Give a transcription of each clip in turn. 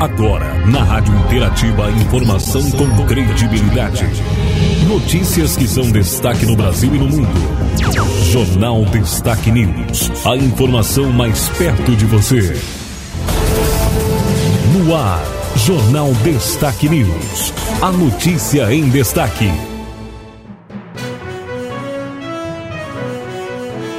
Agora, na Rádio Interativa, informação com credibilidade. Notícias que são destaque no Brasil e no mundo. Jornal Destaque News. A informação mais perto de você. No ar, Jornal Destaque News. A notícia em destaque.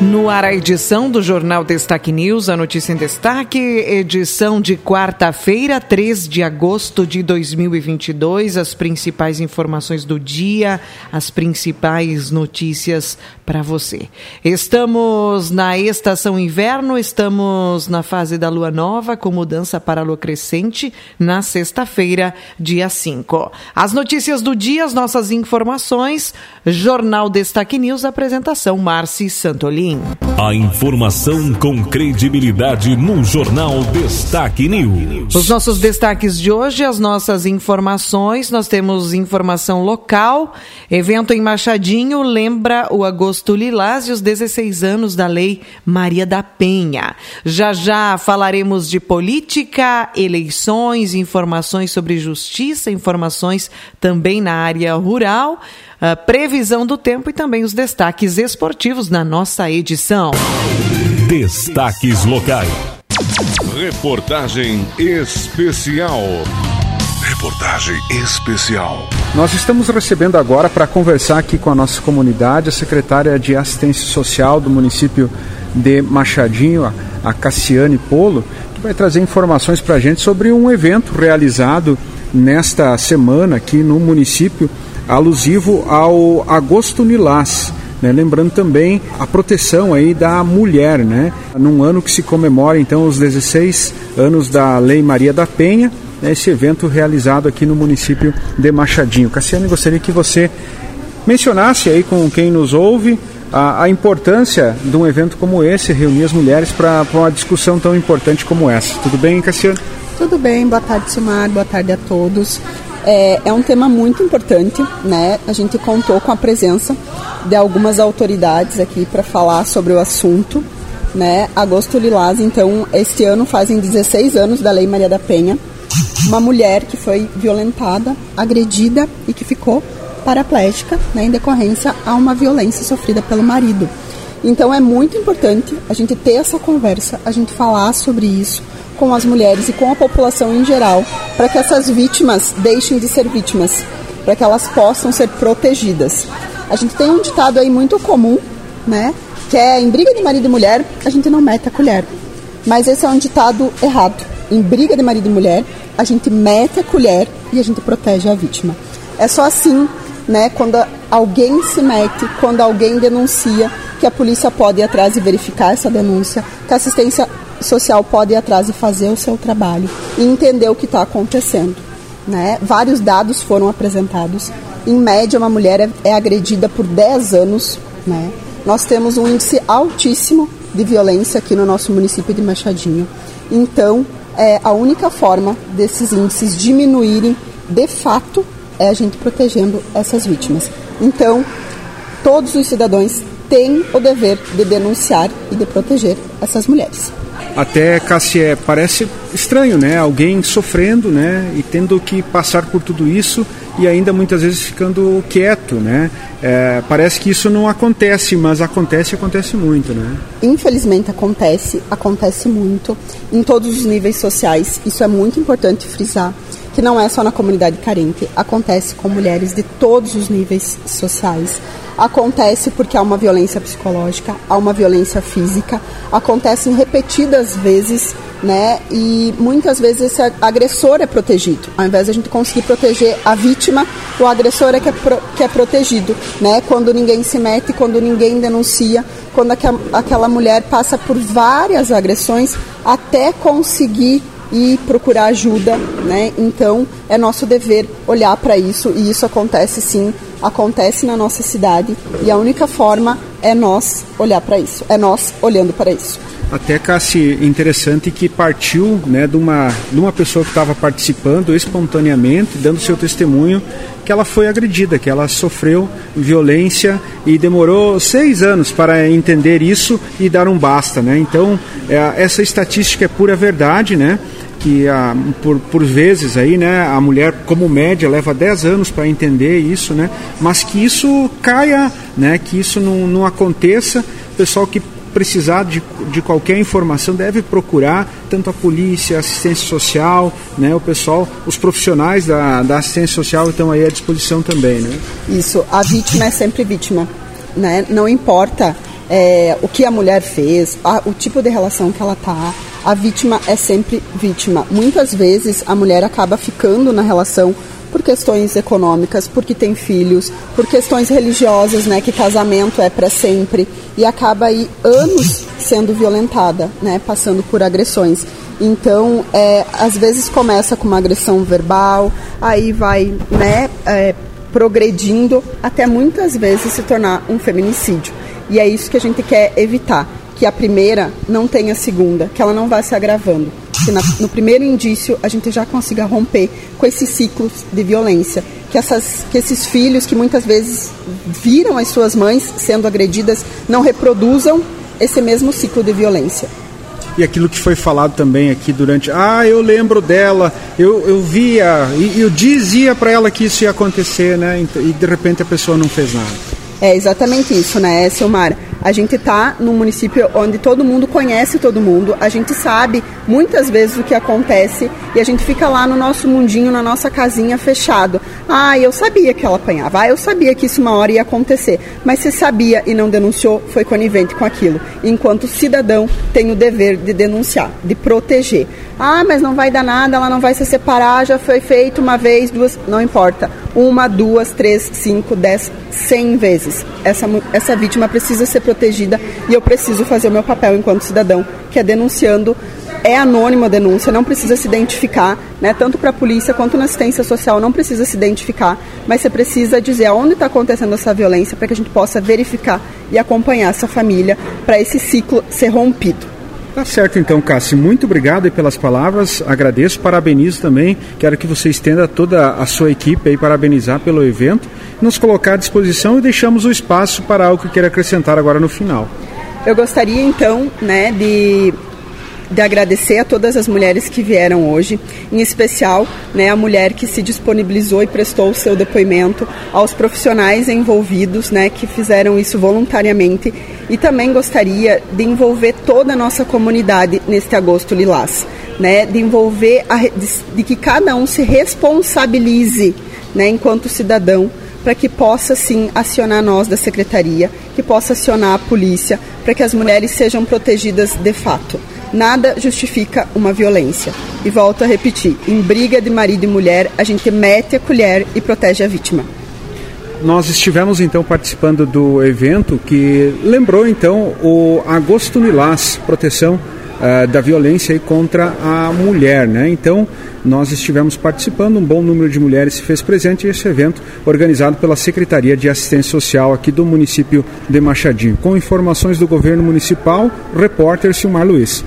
No ar, a edição do Jornal Destaque News, a notícia em destaque, edição de quarta-feira, 3 de agosto de 2022. As principais informações do dia, as principais notícias para você. Estamos na estação inverno, estamos na fase da lua nova, com mudança para a lua crescente, na sexta-feira, dia 5. As notícias do dia, as nossas informações, Jornal Destaque News, apresentação Marci Santolin. A informação com credibilidade no Jornal Destaque News. Os nossos destaques de hoje, as nossas informações, nós temos informação local, evento em Machadinho lembra o Agosto Lilás e os 16 anos da Lei Maria da Penha. Já já falaremos de política, eleições, informações sobre justiça, informações também na área rural a previsão do tempo e também os destaques esportivos na nossa edição. Destaques locais. Reportagem especial. Reportagem especial. Nós estamos recebendo agora para conversar aqui com a nossa comunidade a secretária de Assistência Social do município de Machadinho, a Cassiane Polo, que vai trazer informações para a gente sobre um evento realizado nesta semana aqui no município alusivo ao Agosto Lilás. Né? Lembrando também a proteção aí da mulher, né? Num ano que se comemora então os 16 anos da Lei Maria da Penha, né? esse evento realizado aqui no município de Machadinho. Cassiane, gostaria que você mencionasse aí com quem nos ouve a, a importância de um evento como esse, reunir as mulheres para uma discussão tão importante como essa. Tudo bem, Cassiane? Tudo bem, boa tarde, Silmar, boa tarde a todos. É, é um tema muito importante, né? A gente contou com a presença de algumas autoridades aqui para falar sobre o assunto, né? Agosto Lilás, então, este ano fazem 16 anos da Lei Maria da Penha. Uma mulher que foi violentada, agredida e que ficou paraplégica, né, em decorrência a uma violência sofrida pelo marido. Então é muito importante a gente ter essa conversa, a gente falar sobre isso, com as mulheres e com a população em geral, para que essas vítimas deixem de ser vítimas, para que elas possam ser protegidas. A gente tem um ditado aí muito comum, né? Que é em briga de marido e mulher, a gente não mete a colher. Mas esse é um ditado errado. Em briga de marido e mulher, a gente mete a colher e a gente protege a vítima. É só assim, né, quando alguém se mete, quando alguém denuncia, que a polícia pode ir atrás e verificar essa denúncia, que a assistência social pode ir atrás e fazer o seu trabalho e entender o que está acontecendo. Né? Vários dados foram apresentados. Em média, uma mulher é, é agredida por 10 anos. Né? Nós temos um índice altíssimo de violência aqui no nosso município de Machadinho. Então, é, a única forma desses índices diminuírem, de fato, é a gente protegendo essas vítimas. Então, todos os cidadãos têm o dever de denunciar e de proteger essas mulheres. Até, Cassie, parece estranho, né? Alguém sofrendo, né? E tendo que passar por tudo isso e ainda muitas vezes ficando quieto, né? É, parece que isso não acontece, mas acontece acontece muito, né? Infelizmente acontece, acontece muito em todos os níveis sociais. Isso é muito importante frisar que não é só na comunidade carente, acontece com mulheres de todos os níveis sociais acontece porque há uma violência psicológica, há uma violência física, acontecem repetidas vezes, né? E muitas vezes esse agressor é protegido. Ao invés de a gente conseguir proteger a vítima, o agressor é que é, pro, que é protegido, né? Quando ninguém se mete, quando ninguém denuncia, quando aquela mulher passa por várias agressões até conseguir e procurar ajuda, né? Então é nosso dever olhar para isso e isso acontece sim acontece na nossa cidade e a única forma é nós olhar para isso, é nós olhando para isso. Até, Cassi, interessante que partiu né, de, uma, de uma pessoa que estava participando espontaneamente, dando seu testemunho, que ela foi agredida, que ela sofreu violência e demorou seis anos para entender isso e dar um basta. Né? Então, é, essa estatística é pura verdade, né? Que a, por, por vezes aí, né, a mulher como média leva 10 anos para entender isso, né, mas que isso caia, né, que isso não, não aconteça, o pessoal que precisar de, de qualquer informação deve procurar tanto a polícia, a assistência social, né, o pessoal, os profissionais da, da assistência social estão aí à disposição também, né? Isso, a vítima é sempre vítima, né? Não importa é, o que a mulher fez, a, o tipo de relação que ela tá, a vítima é sempre vítima. Muitas vezes a mulher acaba ficando na relação por questões econômicas, porque tem filhos, por questões religiosas, né, que casamento é para sempre e acaba aí anos sendo violentada, né, passando por agressões. Então, é, às vezes começa com uma agressão verbal, aí vai, né, é, progredindo até muitas vezes se tornar um feminicídio. E é isso que a gente quer evitar, que a primeira não tenha a segunda, que ela não vá se agravando que na, no primeiro indício a gente já consiga romper com esses ciclos de violência. Que, essas, que esses filhos que muitas vezes viram as suas mães sendo agredidas não reproduzam esse mesmo ciclo de violência. E aquilo que foi falado também aqui durante. Ah, eu lembro dela, eu, eu via, e eu dizia para ela que isso ia acontecer, né? E de repente a pessoa não fez nada. É exatamente isso, né, Silmar? A gente está num município onde todo mundo conhece todo mundo, a gente sabe muitas vezes o que acontece e a gente fica lá no nosso mundinho, na nossa casinha fechado. Ah, eu sabia que ela apanhava, ah, eu sabia que isso uma hora ia acontecer, mas se sabia e não denunciou, foi conivente com aquilo. Enquanto cidadão tem o dever de denunciar, de proteger. Ah, mas não vai dar nada, ela não vai se separar, já foi feito uma vez, duas, não importa. Uma, duas, três, cinco, dez, cem vezes. Essa, essa vítima precisa ser protegida e eu preciso fazer o meu papel enquanto cidadão, que é denunciando. É anônima a denúncia, não precisa se identificar, né? tanto para a polícia quanto na assistência social, não precisa se identificar, mas você precisa dizer aonde está acontecendo essa violência para que a gente possa verificar e acompanhar essa família para esse ciclo ser rompido. Tá certo então, Cássio. Muito obrigado pelas palavras. Agradeço, parabenizo também. Quero que você estenda toda a sua equipe aí parabenizar pelo evento, nos colocar à disposição e deixamos o espaço para algo que queira acrescentar agora no final. Eu gostaria então, né, de de agradecer a todas as mulheres que vieram hoje, em especial né, a mulher que se disponibilizou e prestou o seu depoimento, aos profissionais envolvidos né, que fizeram isso voluntariamente e também gostaria de envolver toda a nossa comunidade neste agosto lilás, né, de envolver, a, de, de que cada um se responsabilize né, enquanto cidadão para que possa sim acionar nós da secretaria, que possa acionar a polícia, para que as mulheres sejam protegidas de fato. Nada justifica uma violência. E volto a repetir: em briga de marido e mulher, a gente mete a colher e protege a vítima. Nós estivemos então participando do evento que lembrou então o Agosto Lilás, proteção uh, da violência contra a mulher, né? Então nós estivemos participando, um bom número de mulheres se fez presente nesse evento organizado pela Secretaria de Assistência Social aqui do município de Machadinho. Com informações do governo municipal, repórter Silmar Luiz.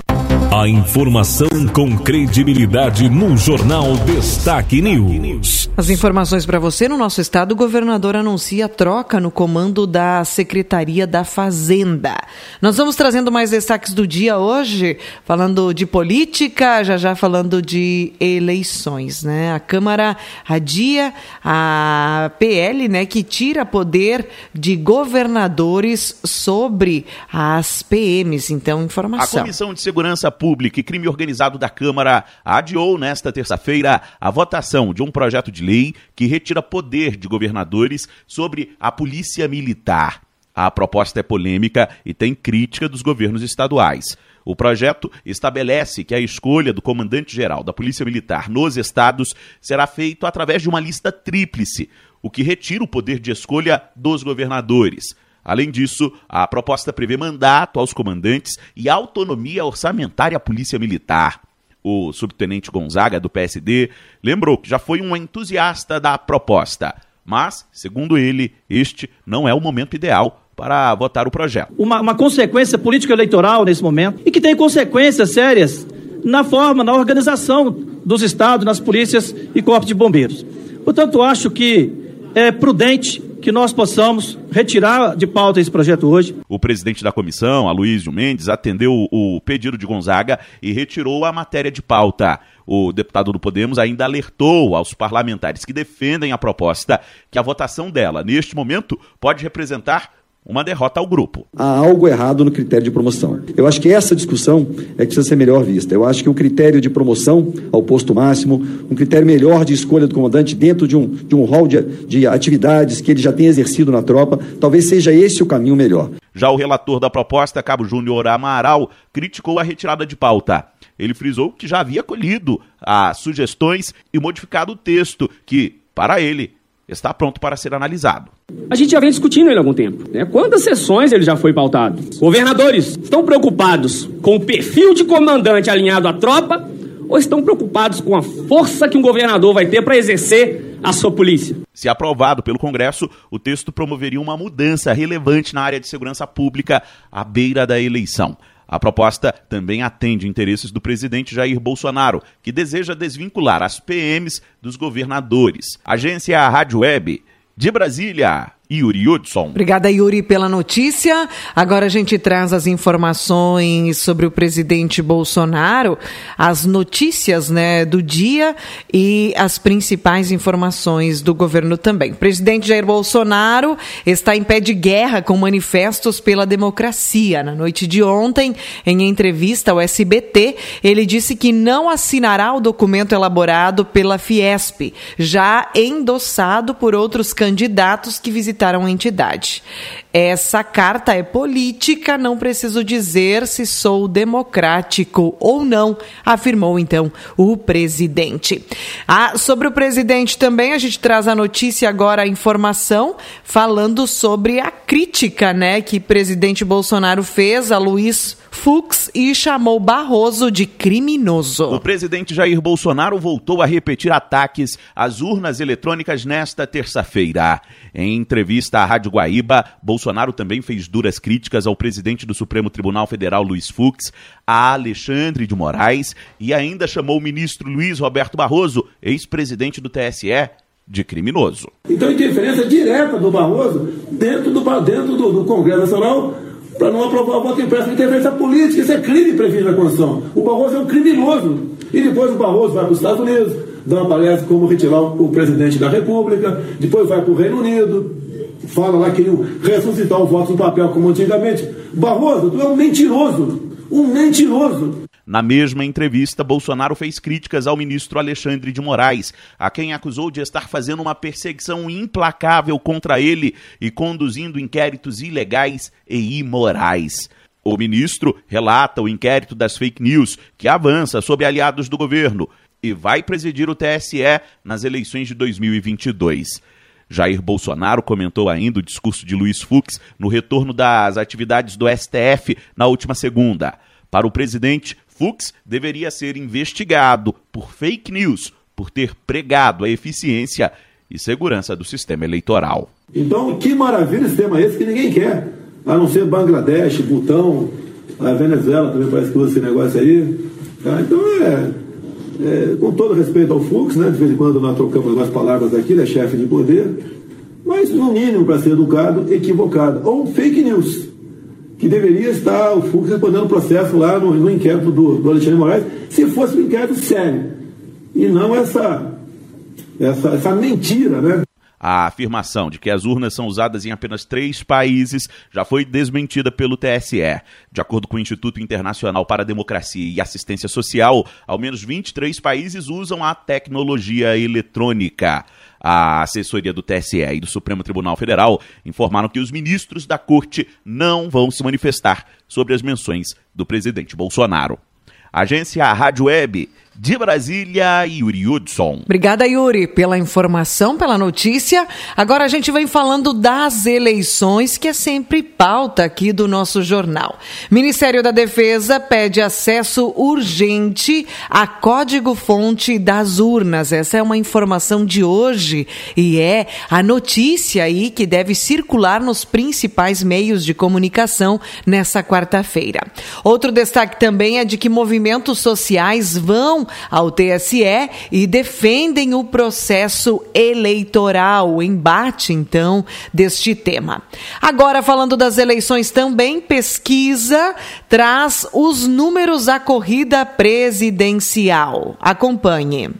A informação com credibilidade no Jornal Destaque News. As informações para você no nosso estado, o governador anuncia troca no comando da Secretaria da Fazenda. Nós vamos trazendo mais destaques do dia hoje, falando de política, já já falando de eleições, né? A Câmara adia a PL, né, que tira poder de governadores sobre as PMs. Então, informação. A Comissão de Segurança Pública e Crime Organizado da Câmara adiou nesta terça-feira a votação de um projeto de lei que retira poder de governadores sobre a Polícia Militar. A proposta é polêmica e tem crítica dos governos estaduais. O projeto estabelece que a escolha do comandante-geral da Polícia Militar nos estados será feito através de uma lista tríplice, o que retira o poder de escolha dos governadores. Além disso, a proposta prevê mandato aos comandantes e autonomia orçamentária à Polícia Militar. O subtenente Gonzaga, do PSD, lembrou que já foi um entusiasta da proposta, mas, segundo ele, este não é o momento ideal para votar o projeto. Uma, uma consequência político-eleitoral nesse momento e que tem consequências sérias na forma, na organização dos estados, nas polícias e corpos de bombeiros. Portanto, acho que é prudente que nós possamos retirar de pauta esse projeto hoje. O presidente da comissão, Aloysio Mendes, atendeu o pedido de Gonzaga e retirou a matéria de pauta. O deputado do Podemos ainda alertou aos parlamentares que defendem a proposta que a votação dela, neste momento, pode representar uma derrota ao grupo. Há algo errado no critério de promoção. Eu acho que essa discussão é que precisa ser melhor vista. Eu acho que o critério de promoção ao posto máximo, um critério melhor de escolha do comandante dentro de um, de um rol de, de atividades que ele já tem exercido na tropa, talvez seja esse o caminho melhor. Já o relator da proposta, Cabo Júnior Amaral, criticou a retirada de pauta. Ele frisou que já havia colhido as sugestões e modificado o texto, que, para ele, está pronto para ser analisado. A gente já vem discutindo ele há algum tempo. Né? Quantas sessões ele já foi pautado? Governadores estão preocupados com o perfil de comandante alinhado à tropa ou estão preocupados com a força que um governador vai ter para exercer a sua polícia? Se aprovado pelo Congresso, o texto promoveria uma mudança relevante na área de segurança pública à beira da eleição. A proposta também atende interesses do presidente Jair Bolsonaro, que deseja desvincular as PMs dos governadores. Agência Rádio Web de Brasília. Yuri Hudson. Obrigada, Yuri, pela notícia. Agora a gente traz as informações sobre o presidente Bolsonaro, as notícias né, do dia e as principais informações do governo também. O presidente Jair Bolsonaro está em pé de guerra com manifestos pela democracia. Na noite de ontem, em entrevista ao SBT, ele disse que não assinará o documento elaborado pela Fiesp, já endossado por outros candidatos que visitaram visitaram a entidade. Essa carta é política, não preciso dizer se sou democrático ou não, afirmou então o presidente. Ah, sobre o presidente também, a gente traz a notícia agora, a informação, falando sobre a crítica né, que presidente Bolsonaro fez a Luiz Fux e chamou Barroso de criminoso. O presidente Jair Bolsonaro voltou a repetir ataques às urnas eletrônicas nesta terça-feira. Em entrevista à Rádio Guaíba, Bolsonaro também fez duras críticas ao presidente do Supremo Tribunal Federal, Luiz Fux, a Alexandre de Moraes e ainda chamou o ministro Luiz Roberto Barroso, ex-presidente do TSE, de criminoso. Então, interferência direta do Barroso dentro do, dentro do, do Congresso Nacional para não aprovar o voto impresso de interferência política. Isso é crime previsto na Constituição. O Barroso é um criminoso. E depois o Barroso vai para os Estados Unidos, dá uma palestra como retirar o presidente da República, depois vai para o Reino Unido, fala lá que queriam ressuscitar o voto no papel como antigamente. Barroso, tu é um mentiroso. Um mentiroso. Na mesma entrevista, Bolsonaro fez críticas ao ministro Alexandre de Moraes, a quem acusou de estar fazendo uma perseguição implacável contra ele e conduzindo inquéritos ilegais e imorais. O ministro relata o inquérito das fake news que avança sobre aliados do governo e vai presidir o TSE nas eleições de 2022. Jair Bolsonaro comentou ainda o discurso de Luiz Fux no retorno das atividades do STF na última segunda. Para o presidente, Fux deveria ser investigado por fake news, por ter pregado a eficiência e segurança do sistema eleitoral. Então, que maravilha esse tema esse que ninguém quer, a não ser Bangladesh, Butão, a Venezuela também parece que usa esse negócio aí. Tá? Então, é, é, com todo respeito ao Fux, né, de vez em quando nós trocamos algumas palavras aqui, ele é chefe de poder, mas no mínimo, para ser educado, equivocado. Ou fake news que deveria estar o Fux respondendo o processo lá no, no inquérito do, do, Alexandre Moraes, se fosse um inquérito sério. E não essa, essa, essa mentira, né? A afirmação de que as urnas são usadas em apenas três países já foi desmentida pelo TSE. De acordo com o Instituto Internacional para a Democracia e Assistência Social, ao menos 23 países usam a tecnologia eletrônica. A assessoria do TSE e do Supremo Tribunal Federal informaram que os ministros da corte não vão se manifestar sobre as menções do presidente Bolsonaro. Agência Rádio Web de Brasília, Yuri Hudson. Obrigada, Yuri, pela informação, pela notícia. Agora a gente vem falando das eleições, que é sempre pauta aqui do nosso jornal. Ministério da Defesa pede acesso urgente a código-fonte das urnas. Essa é uma informação de hoje e é a notícia aí que deve circular nos principais meios de comunicação nessa quarta-feira. Outro destaque também é de que movimentos sociais vão ao TSE e defendem o processo eleitoral, o embate então deste tema. Agora falando das eleições também, pesquisa traz os números à corrida presidencial. Acompanhe.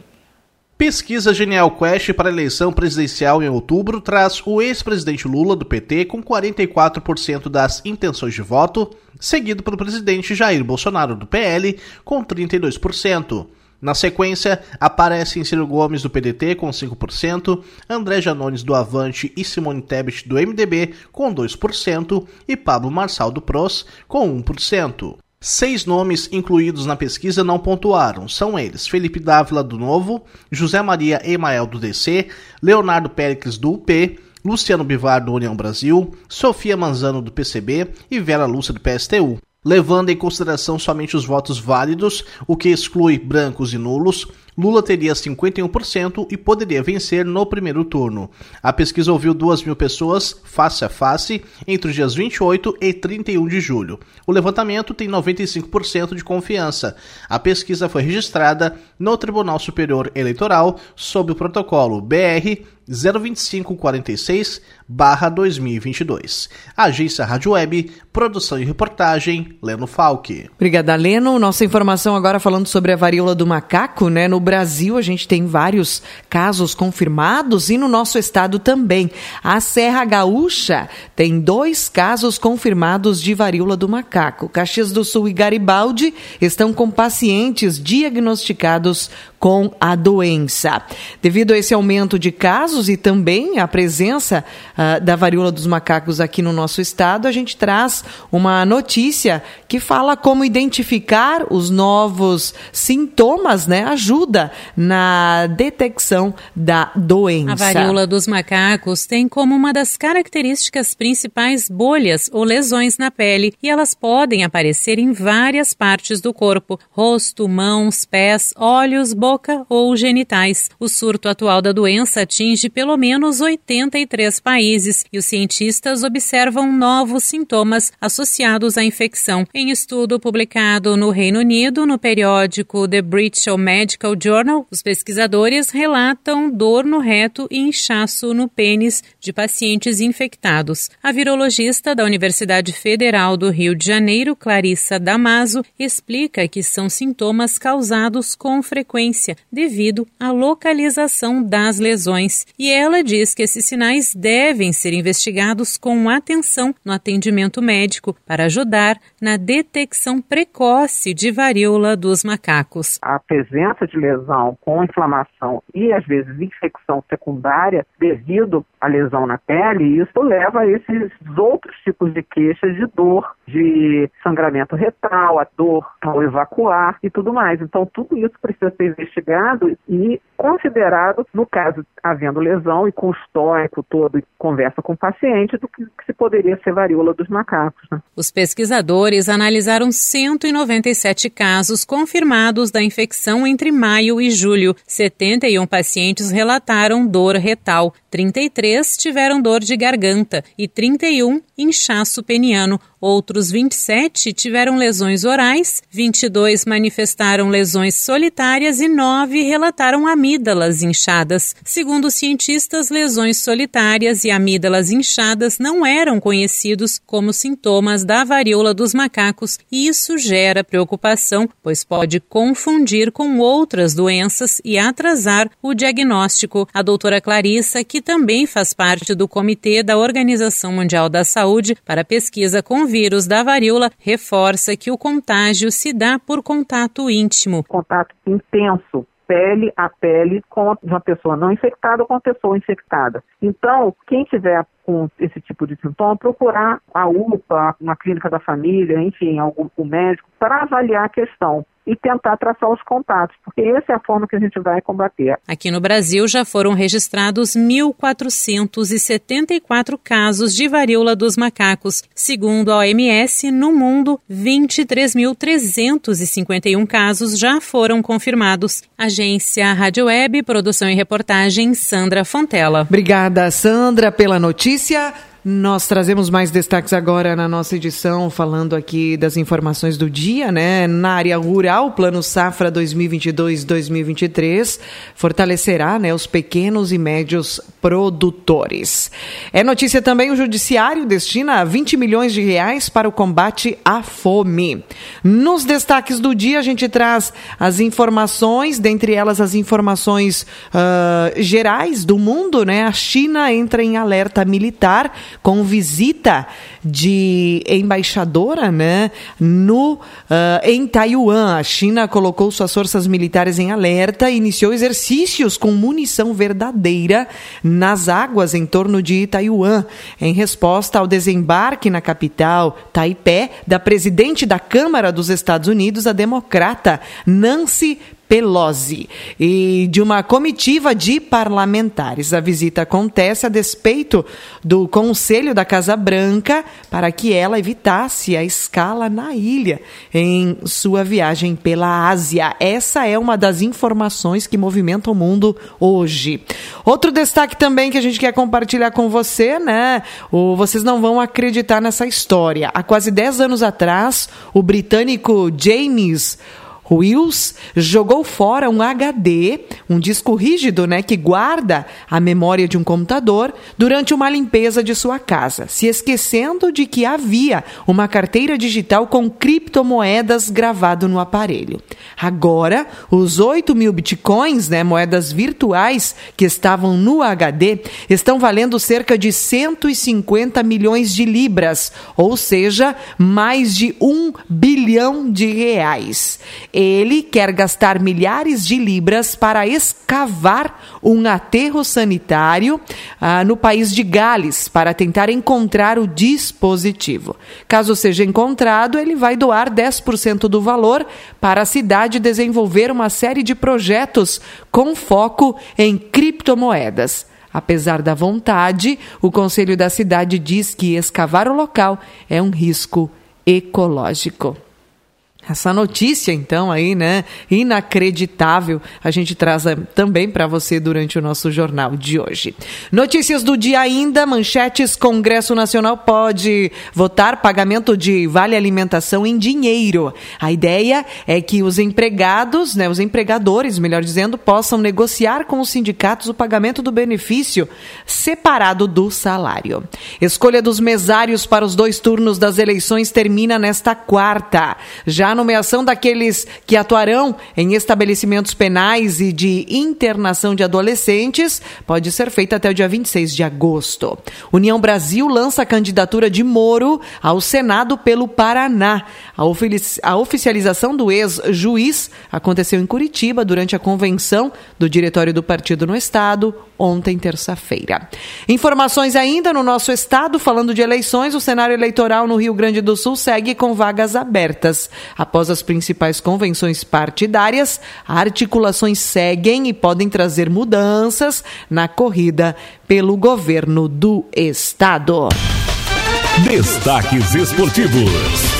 Pesquisa Genial Quest para eleição presidencial em outubro traz o ex-presidente Lula do PT com 44% das intenções de voto, seguido pelo presidente Jair Bolsonaro do PL com 32%. Na sequência, aparecem Ciro Gomes do PDT com 5%, André Janones do Avante e Simone Tebet do MDB com 2% e Pablo Marçal do PROS com 1%. Seis nomes incluídos na pesquisa não pontuaram. São eles Felipe Dávila do Novo, José Maria Emael do DC, Leonardo Péricles do UP, Luciano Bivar do União Brasil, Sofia Manzano do PCB e Vera Lúcia do PSTU. Levando em consideração somente os votos válidos, o que exclui brancos e nulos, Lula teria 51% e poderia vencer no primeiro turno. A pesquisa ouviu 2 mil pessoas face a face entre os dias 28 e 31 de julho. O levantamento tem 95% de confiança. A pesquisa foi registrada no Tribunal Superior Eleitoral sob o protocolo BR 02546 2022. Agência Rádio Web, produção e reportagem, Leno Falque. Obrigada, Leno. Nossa informação agora falando sobre a varíola do macaco, né? No Brasil, a gente tem vários casos confirmados e no nosso estado também. A Serra Gaúcha tem dois casos confirmados de varíola do macaco. Caxias do Sul e Garibaldi estão com pacientes diagnosticados com a doença. Devido a esse aumento de casos e também a presença uh, da varíola dos macacos aqui no nosso estado, a gente traz uma notícia que fala como identificar os novos sintomas, né? Ajuda na detecção da doença. A varíola dos macacos tem como uma das características principais bolhas ou lesões na pele e elas podem aparecer em várias partes do corpo: rosto, mãos, pés, olhos, boca ou genitais. O surto atual da doença atinge pelo menos 83 países e os cientistas observam novos sintomas associados à infecção. Em estudo publicado no Reino Unido, no periódico The British Medical Journal, os pesquisadores relatam dor no reto e inchaço no pênis de pacientes infectados. A virologista da Universidade Federal do Rio de Janeiro, Clarissa Damaso, explica que são sintomas causados com frequência devido à localização das lesões. E ela diz que esses sinais devem ser investigados com atenção no atendimento médico para ajudar na detecção precoce de varíola dos macacos. A presença de lesão com inflamação e às vezes infecção secundária devido à lesão na pele, isso leva a esses outros tipos de queixas de dor, de sangramento retal, a dor ao evacuar e tudo mais. Então tudo isso precisa ser investigado e considerado, no caso havendo lesão e com o histórico todo e conversa com o paciente, do que, que se poderia ser varíola dos macacos. Né? Os pesquisadores analisaram 197 casos confirmados da infecção entre maio e julho. 71 pacientes relataram dor retal, 33 tiveram dor de garganta e 31 inchaço peniano. Outros 27 tiveram lesões orais, 22 manifestaram lesões solitárias e 9 relataram amígdalas inchadas. Segundo cientistas, lesões solitárias e amígdalas inchadas não eram conhecidos como sintomas da varíola dos macacos e isso gera preocupação, pois pode confundir com outras doenças e atrasar o diagnóstico. A doutora Clarissa, que também faz parte do comitê da Organização Mundial da Saúde para pesquisa com vírus da varíola reforça que o contágio se dá por contato íntimo. Contato intenso pele a pele com uma pessoa não infectada ou com uma pessoa infectada. Então, quem tiver com esse tipo de sintoma, procurar a UPA, uma clínica da família, enfim, algum um médico, para avaliar a questão e tentar traçar os contatos, porque essa é a forma que a gente vai combater. Aqui no Brasil já foram registrados 1.474 casos de varíola dos macacos. Segundo a OMS, no mundo, 23.351 casos já foram confirmados. Agência Rádio Web, produção e reportagem Sandra Fontela. Obrigada, Sandra, pela notícia. Nós trazemos mais destaques agora na nossa edição, falando aqui das informações do dia, né? Na área rural, o Plano Safra 2022-2023 fortalecerá né, os pequenos e médios produtores. É notícia também, o Judiciário destina 20 milhões de reais para o combate à fome. Nos destaques do dia, a gente traz as informações, dentre elas as informações uh, gerais do mundo, né? A China entra em alerta militar com visita de embaixadora né, no, uh, em Taiwan. A China colocou suas forças militares em alerta e iniciou exercícios com munição verdadeira nas águas em torno de Taiwan, em resposta ao desembarque na capital, Taipei, da presidente da Câmara dos Estados Unidos, a democrata Nancy Pelosi e de uma comitiva de parlamentares. A visita acontece a despeito do Conselho da Casa Branca para que ela evitasse a escala na ilha em sua viagem pela Ásia. Essa é uma das informações que movimentam o mundo hoje. Outro destaque também que a gente quer compartilhar com você, né? O, vocês não vão acreditar nessa história. Há quase 10 anos atrás, o britânico James Wills jogou fora um HD, um disco rígido, né, que guarda a memória de um computador durante uma limpeza de sua casa, se esquecendo de que havia uma carteira digital com criptomoedas gravado no aparelho. Agora, os 8 mil bitcoins, né, moedas virtuais que estavam no HD, estão valendo cerca de 150 milhões de libras, ou seja, mais de um bilhão de reais. Ele quer gastar milhares de libras para escavar um aterro sanitário ah, no país de Gales para tentar encontrar o dispositivo. Caso seja encontrado, ele vai doar 10% do valor para a cidade desenvolver uma série de projetos com foco em criptomoedas. Apesar da vontade, o conselho da cidade diz que escavar o local é um risco ecológico. Essa notícia, então, aí, né, inacreditável, a gente traz eh, também para você durante o nosso jornal de hoje. Notícias do dia ainda, manchetes, Congresso Nacional pode votar pagamento de vale alimentação em dinheiro. A ideia é que os empregados, né, os empregadores, melhor dizendo, possam negociar com os sindicatos o pagamento do benefício separado do salário. Escolha dos mesários para os dois turnos das eleições termina nesta quarta. Já nomeação daqueles que atuarão em estabelecimentos penais e de internação de adolescentes pode ser feita até o dia 26 de agosto. União Brasil lança a candidatura de Moro ao Senado pelo Paraná. A, oficialização do ex-juiz aconteceu em Curitiba durante a convenção do diretório do partido no estado, ontem, terça-feira. Informações ainda no nosso estado, falando de eleições, o cenário eleitoral no Rio Grande do Sul segue com vagas abertas. Após as principais convenções partidárias, articulações seguem e podem trazer mudanças na corrida pelo governo do estado. Destaques esportivos.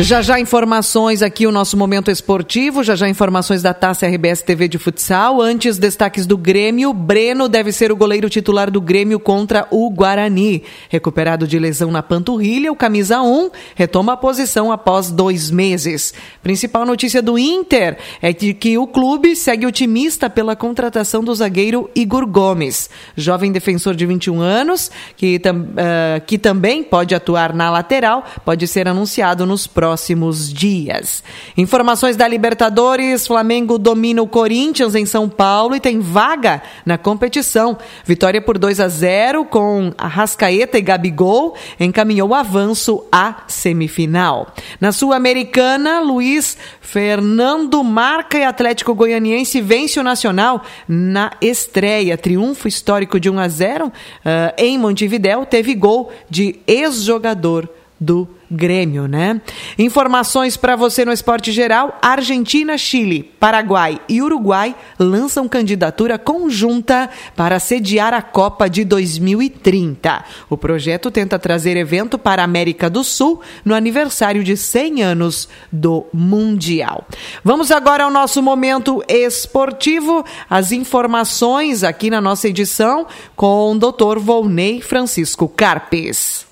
Já já informações aqui, o nosso momento esportivo, já já informações da Taça RBS TV de futsal. Antes, destaques do Grêmio. Breno deve ser o goleiro titular do Grêmio contra o Guarani. Recuperado de lesão na panturrilha, o camisa 1 retoma a posição após dois meses. Principal notícia do Inter é que o clube segue otimista pela contratação do zagueiro Igor Gomes, jovem defensor de 21 anos, que, uh, que também pode atuar na lateral, pode ser anunciado nos próximos próximos dias. Informações da Libertadores: Flamengo domina o Corinthians em São Paulo e tem vaga na competição. Vitória por 2 a 0 com Arrascaeta e Gabigol encaminhou o avanço à semifinal. Na Sul-Americana, Luiz Fernando marca e Atlético Goianiense vence o Nacional na estreia. Triunfo histórico de 1 a 0 uh, eh, em Montevidéu teve gol de ex-jogador do Grêmio, né? Informações para você no esporte geral: Argentina, Chile, Paraguai e Uruguai lançam candidatura conjunta para sediar a Copa de 2030. O projeto tenta trazer evento para a América do Sul no aniversário de 100 anos do Mundial. Vamos agora ao nosso momento esportivo. As informações aqui na nossa edição com o Dr. Volney Francisco Carpes.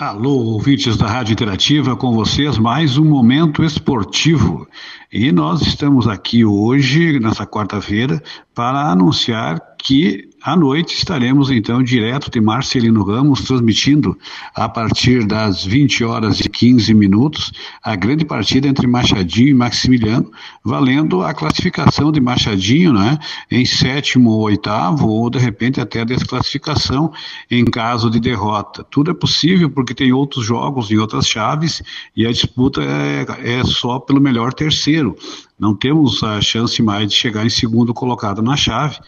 Alô, ouvintes da Rádio Interativa, com vocês mais um momento esportivo. E nós estamos aqui hoje, nessa quarta-feira, para anunciar que à noite estaremos então direto de Marcelino Ramos transmitindo a partir das 20 horas e 15 minutos a grande partida entre Machadinho e Maximiliano, valendo a classificação de Machadinho, né, em sétimo ou oitavo ou de repente até a desclassificação em caso de derrota. Tudo é possível porque tem outros jogos em outras chaves e a disputa é, é só pelo melhor terceiro. Não temos a chance mais de chegar em segundo colocado na chave,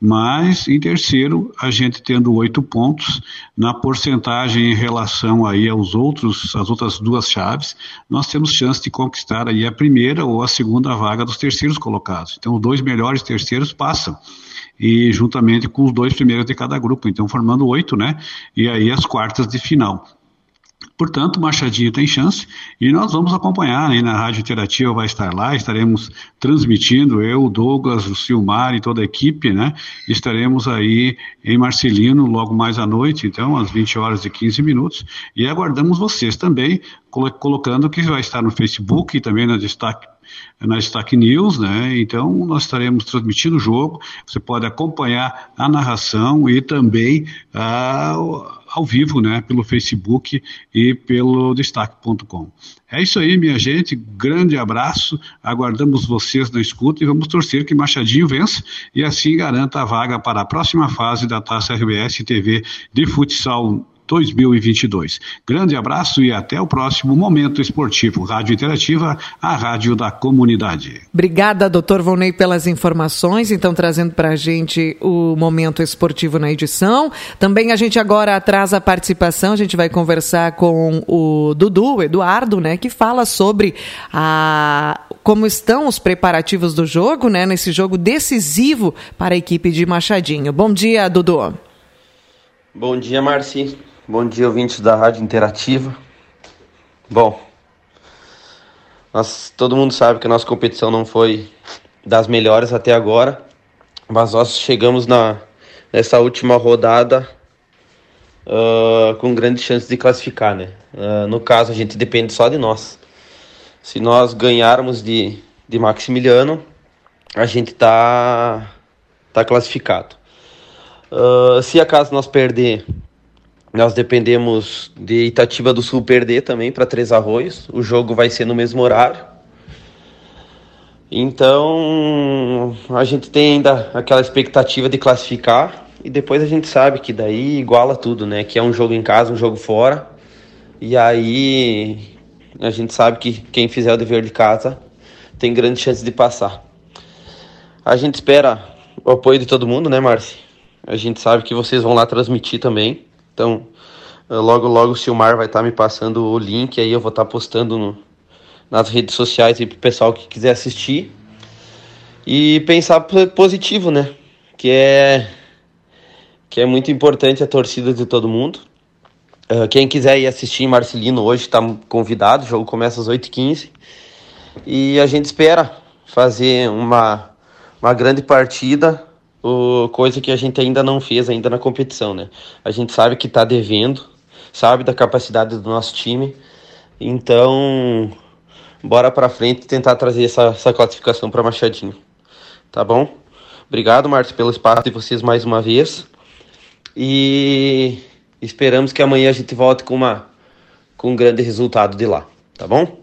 mas em terceiro, a gente tendo oito pontos na porcentagem em relação aí aos outros, as outras duas chaves, nós temos chance de conquistar aí a primeira ou a segunda vaga dos terceiros colocados. Então, os dois melhores terceiros passam e juntamente com os dois primeiros de cada grupo, então formando oito, né? E aí as quartas de final. Portanto, Machadinho tem chance e nós vamos acompanhar aí na Rádio Interativa, vai estar lá, estaremos transmitindo, eu, Douglas, o Silmar e toda a equipe, né? Estaremos aí em Marcelino logo mais à noite, então, às 20 horas e 15 minutos, e aguardamos vocês também, colocando que vai estar no Facebook e também na destaque na Destaque News, né? Então nós estaremos transmitindo o jogo. Você pode acompanhar a narração e também ah, ao vivo, né? Pelo Facebook e pelo destaque.com. É isso aí, minha gente. Grande abraço. Aguardamos vocês na escuta e vamos torcer que Machadinho vença e assim garanta a vaga para a próxima fase da Taça RBS TV de futsal 2022. Grande abraço e até o próximo Momento Esportivo. Rádio Interativa, a rádio da comunidade. Obrigada, doutor Volney, pelas informações. Então, trazendo para a gente o Momento Esportivo na edição. Também a gente agora traz a participação, a gente vai conversar com o Dudu, o Eduardo, né, que fala sobre a, como estão os preparativos do jogo, né, nesse jogo decisivo para a equipe de Machadinho. Bom dia, Dudu. Bom dia, Marci. Bom dia, ouvintes da Rádio Interativa. Bom, nós, todo mundo sabe que a nossa competição não foi das melhores até agora, mas nós chegamos na, nessa última rodada uh, com grande chance de classificar, né? Uh, no caso, a gente depende só de nós. Se nós ganharmos de, de Maximiliano, a gente tá, tá classificado. Uh, se acaso nós perder nós dependemos de Itatiba do Sul perder também para Três Arroios. O jogo vai ser no mesmo horário. Então, a gente tem ainda aquela expectativa de classificar e depois a gente sabe que daí iguala tudo, né? Que é um jogo em casa, um jogo fora. E aí a gente sabe que quem fizer o dever de casa tem grande chance de passar. A gente espera o apoio de todo mundo, né, Marci? A gente sabe que vocês vão lá transmitir também. Então, eh, logo, logo o Silmar vai estar tá me passando o link, aí eu vou estar tá postando no, nas redes sociais aí pro pessoal que quiser assistir. E pensar positivo, né? Que é, que é muito importante a torcida de todo mundo. Uh, quem quiser ir assistir Marcelino hoje está convidado, o jogo começa às 8h15. E a gente espera fazer uma, uma grande partida o, coisa que a gente ainda não fez ainda na competição, né? A gente sabe que está devendo, sabe da capacidade do nosso time, então bora para frente tentar trazer essa, essa classificação para Machadinho, tá bom? Obrigado, Márcio, pelo espaço de vocês mais uma vez e esperamos que amanhã a gente volte com uma com um grande resultado de lá, tá bom?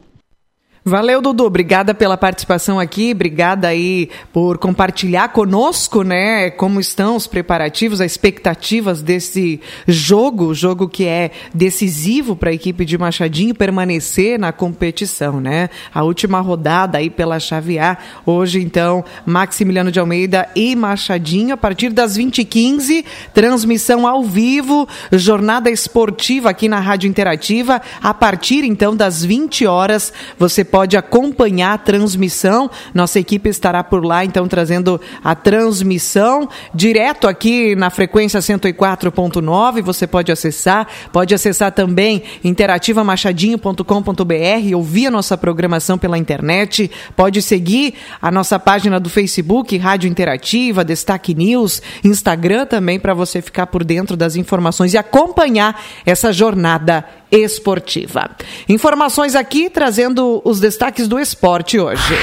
Valeu, Dudu. Obrigada pela participação aqui. Obrigada aí por compartilhar conosco, né, como estão os preparativos, as expectativas desse jogo, jogo que é decisivo para a equipe de Machadinho permanecer na competição, né? A última rodada aí pela chave A. Hoje, então, Maximiliano de Almeida e Machadinho a partir das 20h15, transmissão ao vivo, jornada esportiva aqui na Rádio Interativa. A partir então das 20 horas, você pode pode acompanhar a transmissão. Nossa equipe estará por lá, então, trazendo a transmissão direto aqui na frequência 104.9. Você pode acessar, pode acessar também interativamachadinho.com.br, ouvir a nossa programação pela internet, pode seguir a nossa página do Facebook, Rádio Interativa, Destaque News, Instagram também, para você ficar por dentro das informações e acompanhar essa jornada esportiva. Informações aqui trazendo os destaques do esporte hoje.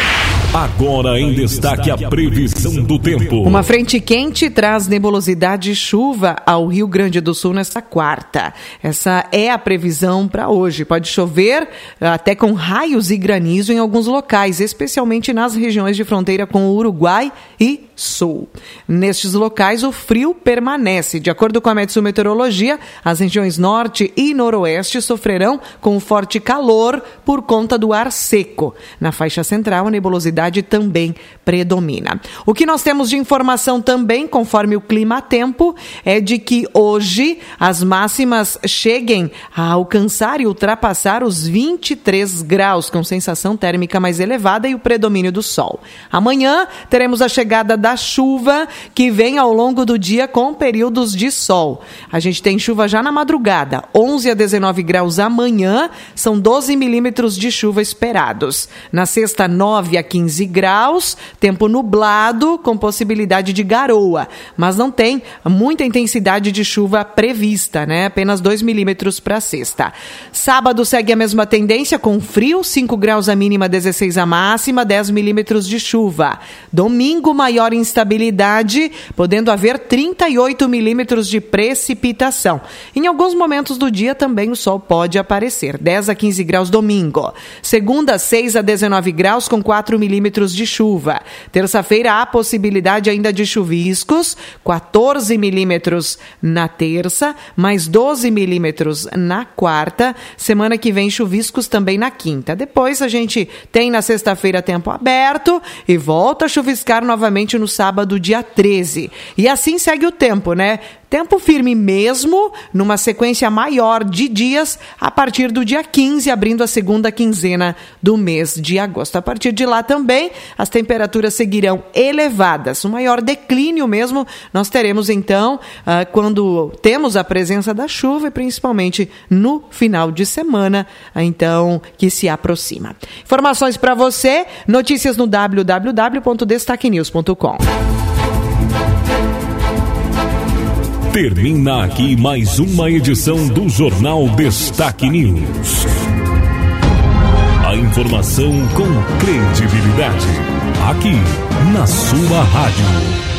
Agora em destaque a previsão do tempo. Uma frente quente traz nebulosidade e chuva ao Rio Grande do Sul nesta quarta. Essa é a previsão para hoje. Pode chover até com raios e granizo em alguns locais, especialmente nas regiões de fronteira com o Uruguai e Sul. Nestes locais, o frio permanece. De acordo com a Metsu Meteorologia, as regiões norte e noroeste sofrerão com forte calor por conta do ar seco. Na faixa central, a nebulosidade também predomina. O que nós temos de informação também, conforme o clima-tempo, é de que hoje as máximas cheguem a alcançar e ultrapassar os 23 graus, com sensação térmica mais elevada e o predomínio do sol. Amanhã teremos a chegada da chuva que vem ao longo do dia com períodos de sol. A gente tem chuva já na madrugada, 11 a 19 graus amanhã, são 12 milímetros de chuva esperados. Na sexta, 9 a 15 graus, tempo nublado com possibilidade de garoa, mas não tem muita intensidade de chuva prevista, né? Apenas 2 milímetros para sexta. Sábado segue a mesma tendência com frio, 5 graus a mínima, 16 a máxima, 10 milímetros de chuva. Domingo, maior instabilidade, podendo haver 38 milímetros de precipitação. Em alguns momentos do dia também o sol pode aparecer, 10 a 15 graus domingo. Segunda, 6 a 19 graus com 4 milímetros de chuva. Terça-feira há possibilidade ainda de chuviscos, 14 milímetros na terça, mais 12 milímetros na quarta. Semana que vem chuviscos também na quinta. Depois a gente tem na sexta-feira tempo aberto e volta a chuviscar novamente no sábado, dia 13. E assim segue o tempo, né? Tempo firme mesmo, numa sequência maior de dias, a partir do dia 15, abrindo a segunda quinzena do mês de agosto. A partir de lá também, as temperaturas seguirão elevadas. O maior declínio mesmo nós teremos então uh, quando temos a presença da chuva e principalmente no final de semana, uh, então, que se aproxima. Informações para você, notícias no www.destaquenews.com. Termina aqui mais uma edição do Jornal Destaque News. A informação com credibilidade. Aqui, na sua rádio.